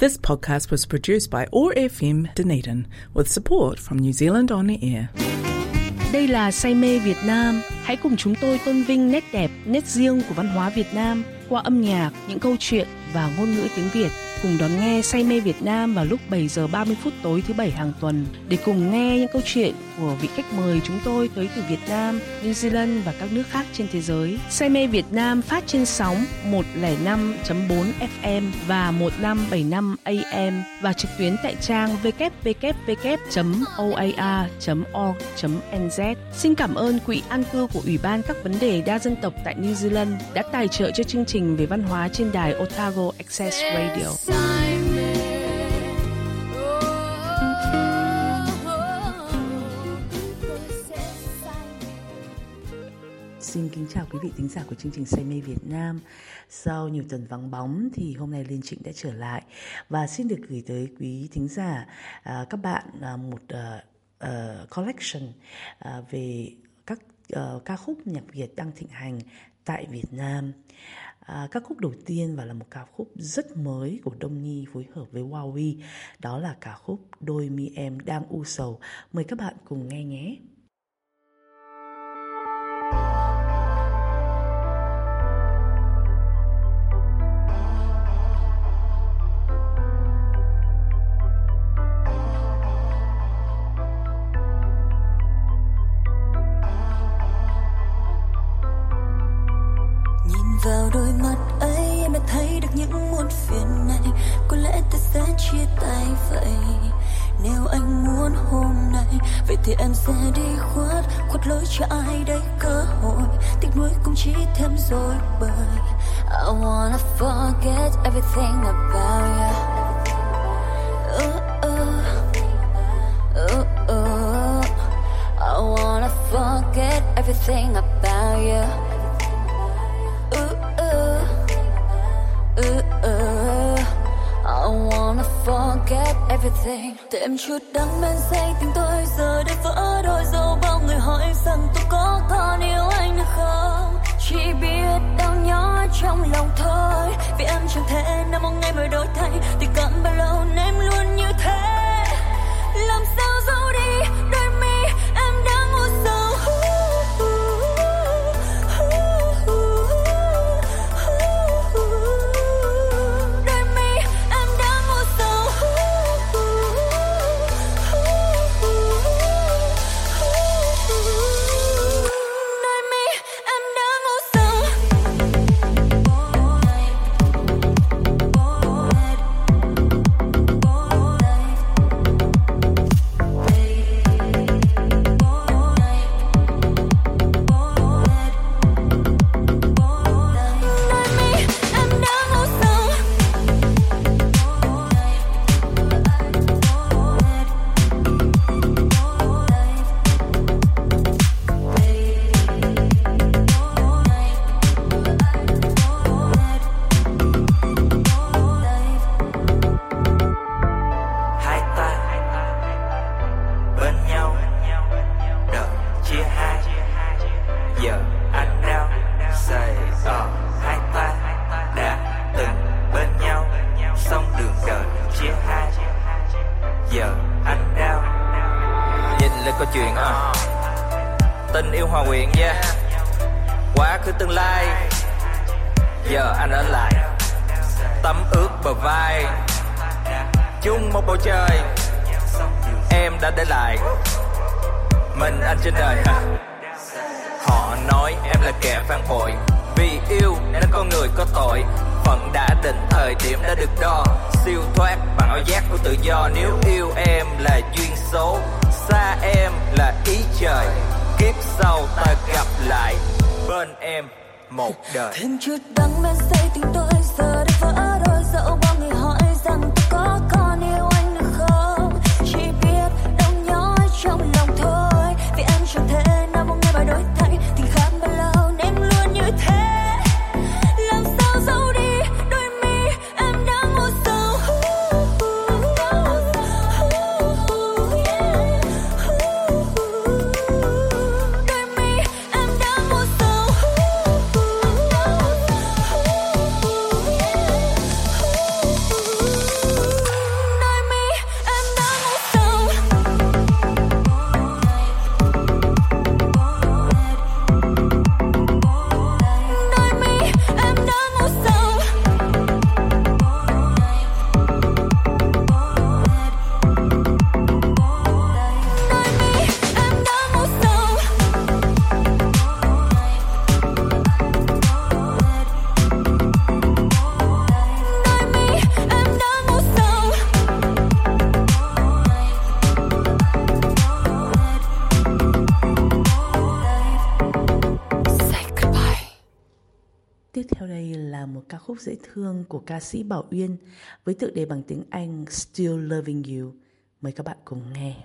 This podcast was produced by ORFM Dunedin with support from New Zealand On Air. Đây là Say mê Việt Nam. Hãy cùng chúng tôi tôn vinh nét đẹp, nét riêng của văn hóa Việt Nam qua âm nhạc, những câu chuyện và ngôn ngữ tiếng Việt cùng đón nghe Say mê Việt Nam vào lúc 7 giờ 30 phút tối thứ bảy hàng tuần để cùng nghe những câu chuyện của vị khách mời chúng tôi tới từ Việt Nam, New Zealand và các nước khác trên thế giới. Say mê Việt Nam phát trên sóng 105.4 FM và 1575 AM và trực tuyến tại trang www.oar.org.nz. Xin cảm ơn Quỹ An cư của Ủy ban các vấn đề đa dân tộc tại New Zealand đã tài trợ cho chương trình về văn hóa trên đài Otago Access Radio. Xin kính chào quý vị thính giả của chương trình Say mê Việt Nam. Sau nhiều tuần vắng bóng thì hôm nay Liên Trịnh đã trở lại và xin được gửi tới quý thính giả à, các bạn à, một à, uh, collection à, về các uh, ca khúc nhạc Việt đang thịnh hành tại Việt Nam. À, các khúc đầu tiên và là một ca khúc rất mới của Đông Nhi phối hợp với Wowie, đó là ca khúc Đôi mi em đang u sầu. Mời các bạn cùng nghe nhé. Em sẽ đi khuất. Khuất lối cho ai đây cơ hội. Tiếc nuối cũng chỉ thêm rồi bởi I wanna forget everything about you uh, uh, uh, uh, uh. I wanna forget everything about you everything. Để em chút đắng men say tình tôi, giờ đã vỡ đôi dấu bao người hỏi rằng tôi có còn yêu anh nữa không? Chỉ biết đau nhói trong lòng thôi. Vì em chẳng thể nào một ngày mới đổi thay. Thì cảm bao hơn em một đời. Thêm chút đắng men say tình tôi giờ đã vỡ đôi dẫu bao khúc dễ thương của ca sĩ Bảo Uyên với tựa đề bằng tiếng Anh Still Loving You. Mời các bạn cùng nghe.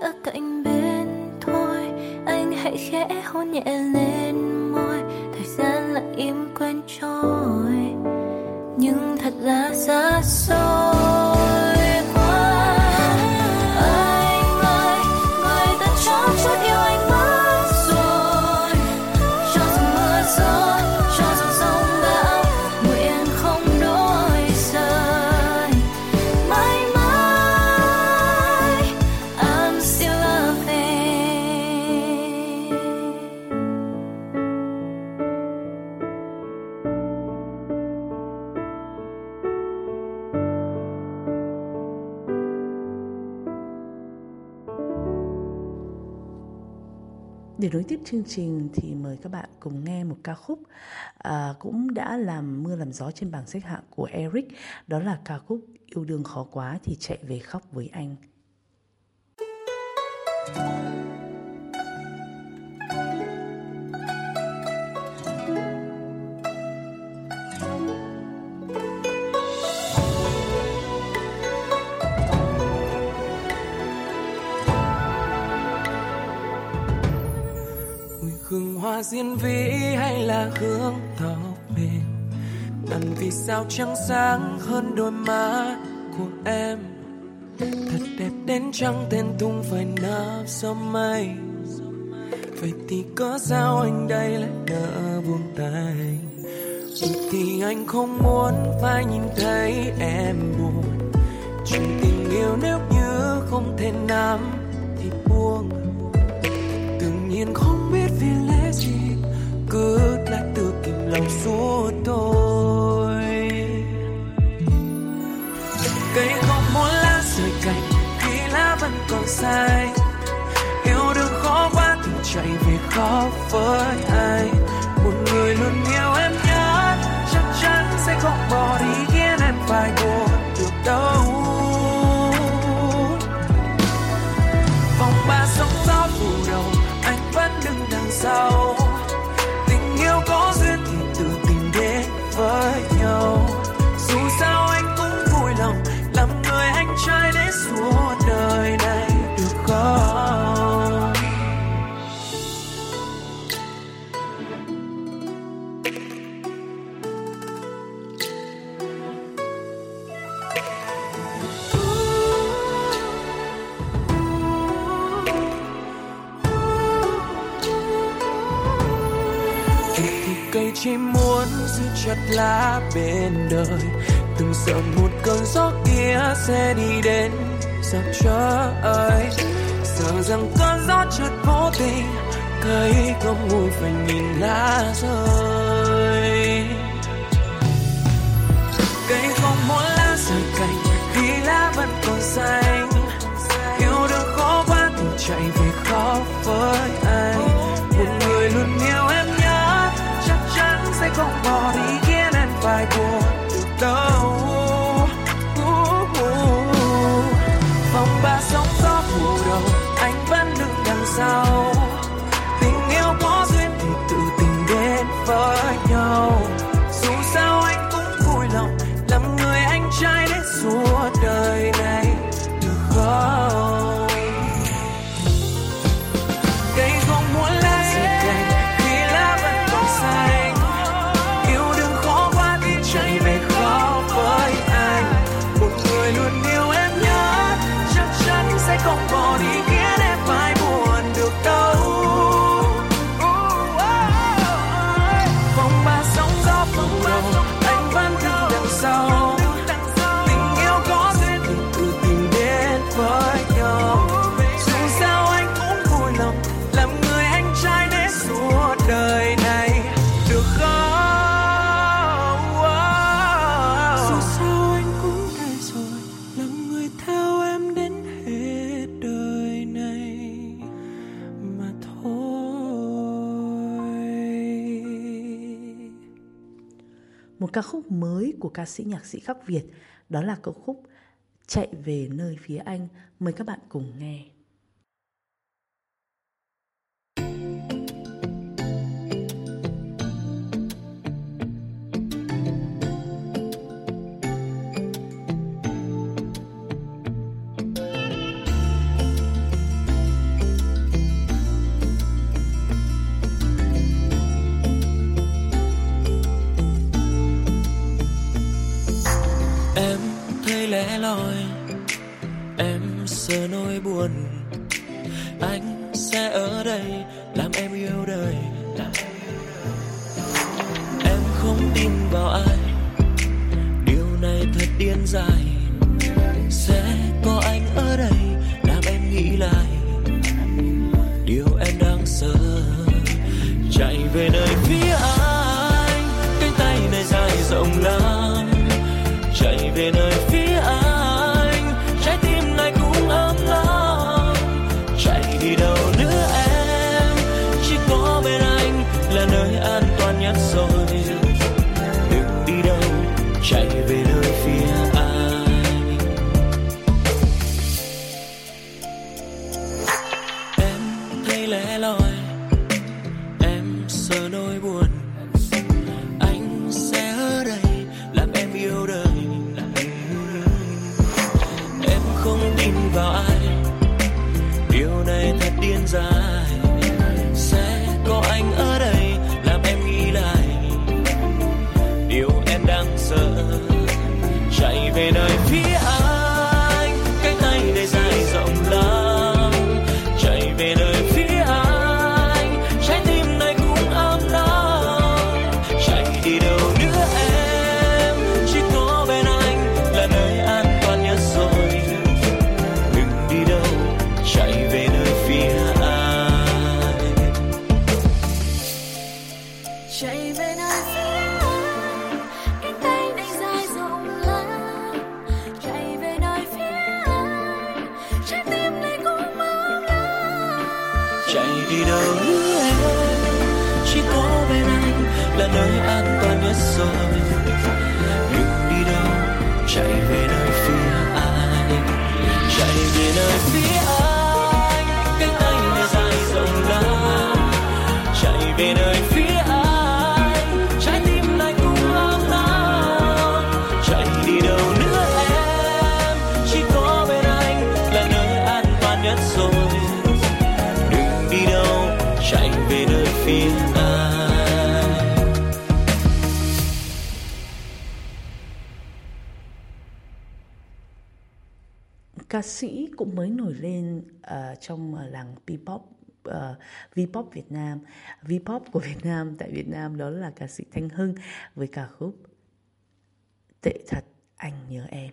Ở cạnh bên thôi. Anh hãy khẽ hôn nhẹ lên môi thời gian lặng im quen trôi. Nhưng thật là xa xôi tiếp chương trình thì mời các bạn cùng nghe một ca khúc à, cũng đã làm mưa làm gió trên bảng xếp hạng của Eric. Đó là ca khúc Yêu đương khó quá thì chạy về khóc với anh. Là diên vĩ hay là hương tóc mềm ngần vì sao trắng sáng hơn đôi má của em? Thật đẹp đến trăng tên tung phải nở gió mây. Vậy thì có sao anh đây lại nỡ buông tay? Vậy thì anh không muốn phải nhìn thấy em buồn. Chuyện tình yêu nếu như không thể nắm thì buông. Tự nhiên không sai. Yêu đương khó quá thì chạy về khó với ai. Một người luôn yêu em nhất, chắc chắn sẽ không bỏ đi khiến em phải buồn được đâu vòng ba sóng gió phủ đầu, anh vẫn đứng đằng sau. Chỉ muốn giữ chặt lá bên đời. Từng sợ một cơn gió kia sẽ đi đến dọc trời sợ rằng cơn gió chợt vô tình cây không ngồi phải nhìn lá rơi. Cây không muốn lá rời cành khi lá vẫn còn xanh. Yêu đương khó quá thì chạy về khó với anh chắn sẽ không bỏ đi khiến em Một ca khúc mới của ca sĩ nhạc sĩ khắc Việt, đó là ca khúc Chạy về nơi phía anh. Mời các bạn cùng nghe. Thấy loi em sợ nỗi buồn, anh sẽ ở đây làm em yêu đời. Em không tin vào ai, điều này thật điên dài. sẽ có anh ở đây làm em nghĩ lại. Điều em đang sợ, chạy về nơi phía chạy đi đâu nữa em chỉ có bên anh là nơi an toàn nhất rồi. Đừng đi đâu, chạy về nơi phía anh chạy về nơi phía anh ca sĩ cũng mới nổi lên uh, trong ờ, làng P-pop uh, V-pop Việt Nam. V-pop của Việt Nam tại Việt Nam đó là ca sĩ Thanh Hưng với ca khúc Tệ thật anh nhớ em.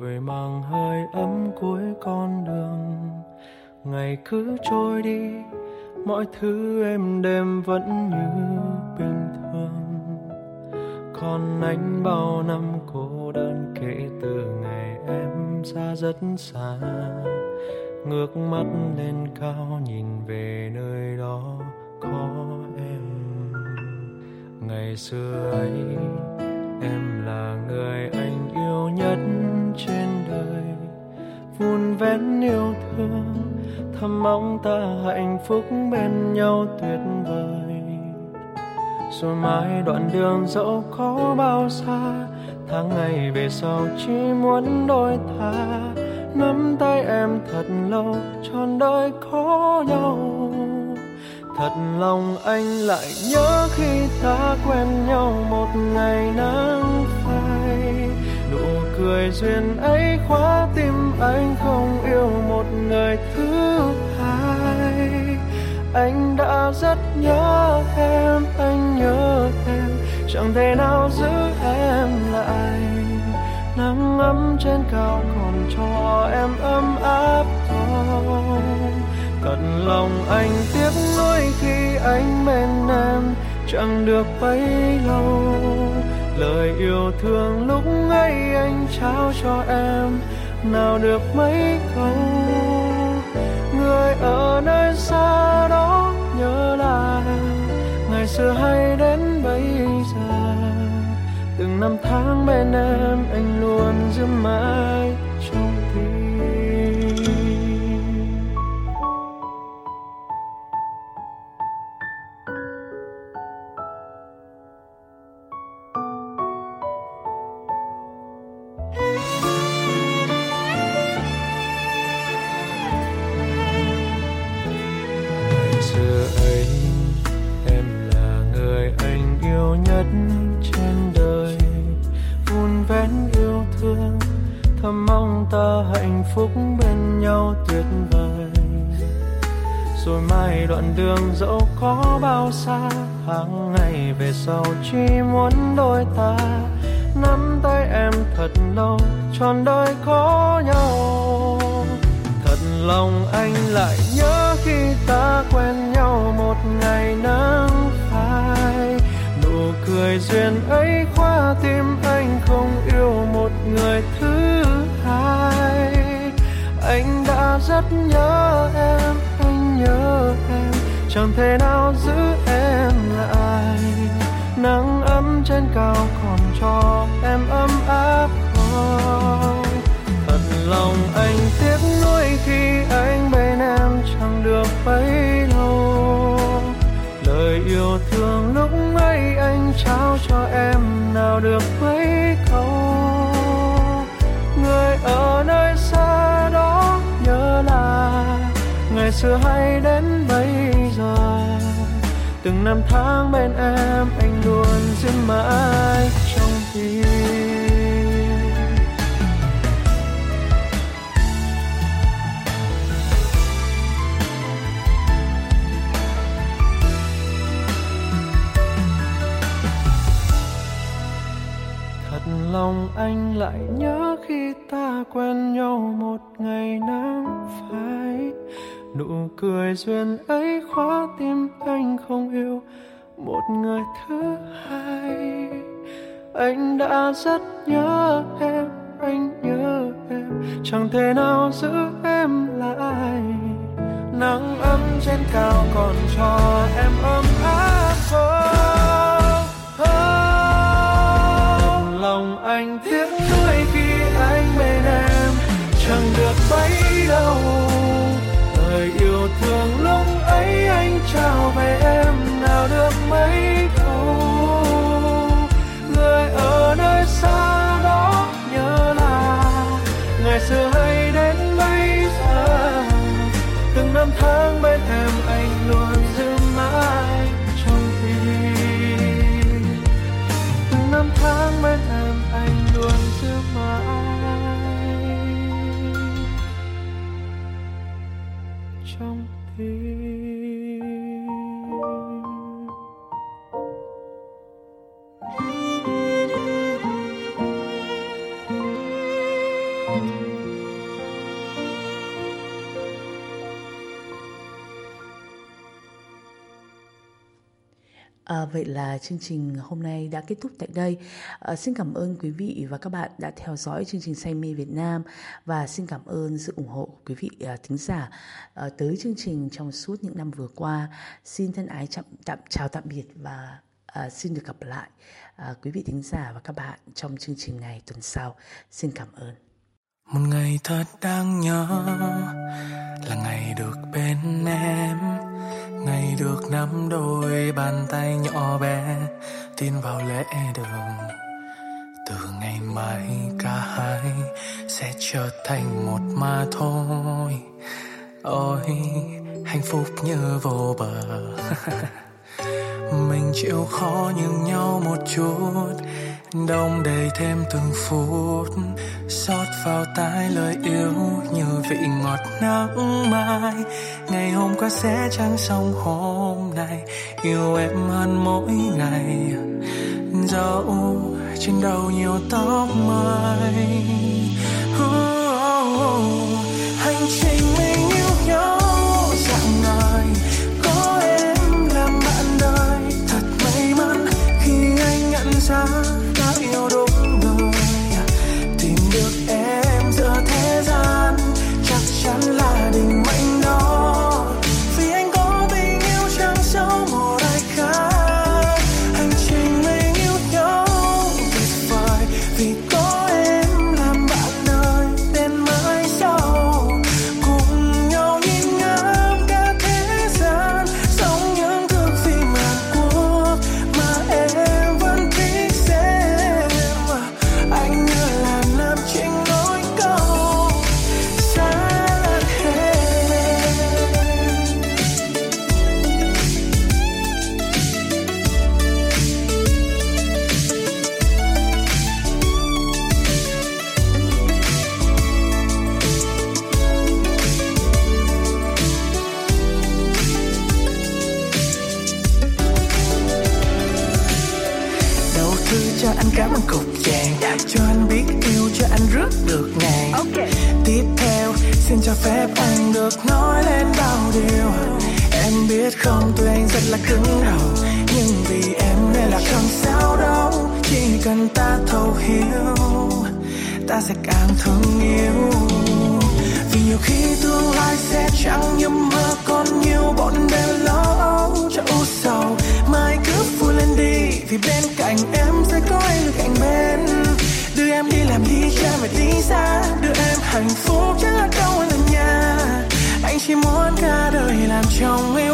Vội mang hơi ấm cuối con đường. Ngày cứ trôi đi, mọi thứ êm đêm vẫn như bình thường. Còn anh bao năm cô đơn kể từ ngày em ra rất xa. Ngước mắt lên cao nhìn về nơi đó có em. Ngày xưa ấy, em là người anh yêu nhất vun vén yêu thương, thầm mong ta hạnh phúc bên nhau tuyệt vời. Rồi mãi đoạn đường dẫu có bao xa, tháng ngày về sau chỉ muốn đôi ta. Nắm tay em thật lâu, trọn đời có nhau. Thật lòng anh lại nhớ khi ta quen nhau một ngày nắng người cười duyên ấy khóa tim anh không yêu một người thứ hai. Anh đã rất nhớ em, anh nhớ em. Chẳng thể nào giữ em lại. Nắng ấm trên cao còn cho em ấm áp thôi. Thật lòng anh tiếc nuối khi anh bên em, chẳng được bấy lâu lời yêu thương lúc ấy anh trao cho em. Nào được mấy câu? Người ở nơi xa đó nhớ là ngày xưa hay đến bây giờ. Từng năm tháng bên em anh luôn giữ mãi. Chẳng thể nào giữ em lại. Nắng ấm trên cao còn cho em ấm áp thôi. Thật lòng anh tiếc nuối khi anh bên em chẳng được bấy lâu. Lời yêu thương lúc ấy anh trao cho em nào được mấy câu? Người ở nơi xa đó nhớ là ngày xưa hay đến bấy rằng năm tháng bên em, anh luôn giữ mãi trong tim. Thật lòng anh lại nhớ khi ta quen nhau một ngày nắng phai nụ cười duyên ấy khóa tim anh không yêu. Một người thứ hai anh đã rất nhớ em anh nhớ em. Chẳng thể nào giữ em lại. Nắng ấm trên cao còn cho em ấm áp oh, oh. lòng anh tiếc nuối khi anh bên em. Chẳng được bấy đâu trao về em nào được mấy câu? Người ở nơi xa đó nhớ là ngày xưa À, vậy là chương trình hôm nay đã kết thúc tại đây. À, xin cảm ơn quý vị và các bạn đã theo dõi chương trình Say mê Việt Nam và xin cảm ơn sự ủng hộ của quý vị à, thính giả à, tới chương trình trong suốt những năm vừa qua. Xin thân ái chạm, tạm chào tạm biệt và à, xin được gặp lại à, quý vị thính giả và các bạn trong chương trình ngày tuần sau. Xin cảm ơn. Một ngày thật đáng nhớ là ngày được bên em, ngày được nắm đôi bàn tay nhỏ bé, tin vào lễ đường. Từ ngày mai cả hai sẽ trở thành một mà thôi. Ôi, hạnh phúc như vô bờ. Mình chịu khó nhường nhau một chút đông đầy thêm từng phút, xót vào tai lời yêu như vị ngọt nắng mai. Ngày hôm qua sẽ chẳng xong hôm nay, yêu em hơn mỗi ngày. Dẫu trên đầu nhiều tóc mai. Thương yêu. Vì nhiều khi tương lai sẽ chẳng như mơ, còn nhiều bọn đều lo âu cho u sầu. Mai cứ vui lên đi, vì bên cạnh em sẽ có anh được cạnh bên. Đưa em đi làm đi, cha mẹ đi xa. Đưa em hạnh phúc, chắc là đâu là nhà. Anh chỉ muốn cả đời làm chồng yêu